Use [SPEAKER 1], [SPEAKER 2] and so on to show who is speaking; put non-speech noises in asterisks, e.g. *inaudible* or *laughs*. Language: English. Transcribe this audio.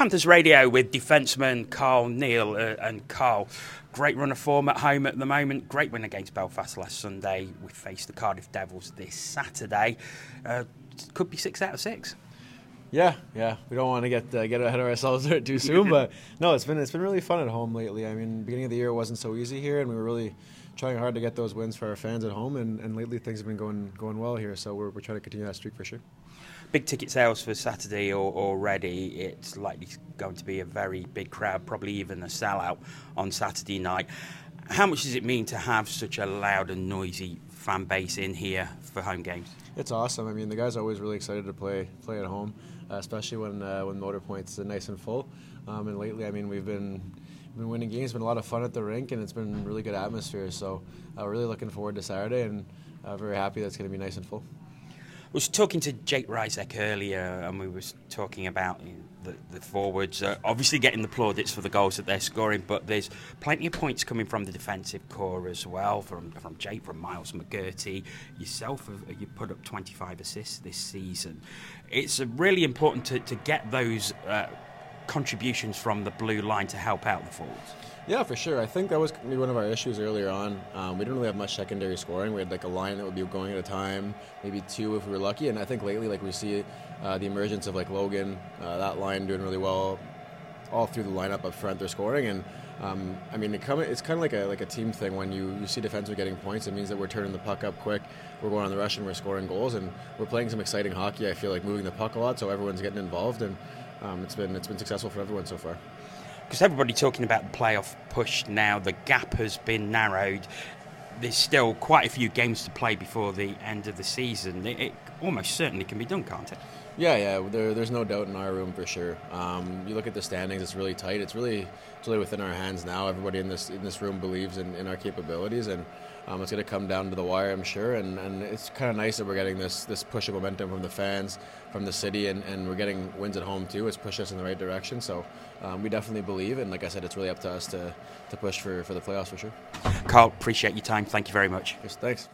[SPEAKER 1] Panthers Radio with defenceman Carl Neill. Uh, and Carl, great run of form at home at the moment. Great win against Belfast last Sunday. We face the Cardiff Devils this Saturday. Uh, could be six out of six.
[SPEAKER 2] Yeah, yeah. We don't want to get uh, get ahead of ourselves there too soon, *laughs* but no, it's been it's been really fun at home lately. I mean, beginning of the year it wasn't so easy here, and we were really trying hard to get those wins for our fans at home, and, and lately things have been going going well here. So we're, we're trying to continue that streak for sure.
[SPEAKER 1] Big ticket sales for Saturday already. It's likely going to be a very big crowd, probably even a sellout on Saturday night. How much does it mean to have such a loud and noisy fan base in here for home games?
[SPEAKER 2] It's awesome. I mean, the guys are always really excited to play play at home, uh, especially when uh, when Motorpoint's nice and full. Um, and lately, I mean, we've been been winning games. Been a lot of fun at the rink, and it's been really good atmosphere. So, uh, really looking forward to Saturday, and uh, very happy that's going to be nice and full.
[SPEAKER 1] I was talking to Jake Rysek earlier, and we were talking about the, the forwards. Uh, obviously, getting the plaudits for the goals that they're scoring, but there's plenty of points coming from the defensive corps as well. From from Jake, from Miles McGurty, yourself, you put up 25 assists this season. It's really important to, to get those. Uh, contributions from the blue line to help out the forwards.
[SPEAKER 2] Yeah, for sure. I think that was one of our issues earlier on. Um, we didn't really have much secondary scoring. We had like a line that would be going at a time, maybe two if we were lucky. And I think lately, like we see uh, the emergence of like Logan, uh, that line doing really well, all through the lineup up front. They're scoring, and um, I mean, it come, it's kind of like a like a team thing. When you, you see defensemen getting points, it means that we're turning the puck up quick. We're going on the rush and we're scoring goals, and we're playing some exciting hockey. I feel like moving the puck a lot, so everyone's getting involved and um, it's been it's been successful for everyone so far.
[SPEAKER 1] Because everybody talking about the playoff push now, the gap has been narrowed. There's still quite a few games to play before the end of the season. It, it almost certainly can be done, can't it?
[SPEAKER 2] Yeah, yeah. There, there's no doubt in our room for sure. Um, you look at the standings; it's really tight. It's really, it's really within our hands now. Everybody in this in this room believes in, in our capabilities, and um, it's going to come down to the wire, I'm sure. And, and it's kind of nice that we're getting this this push of momentum from the fans, from the city, and, and we're getting wins at home too. It's pushed us in the right direction. So um, we definitely believe, and like I said, it's really up to us to, to push for, for the playoffs for sure.
[SPEAKER 1] Carl, appreciate your time. Thank you very much.
[SPEAKER 2] Yes, thanks.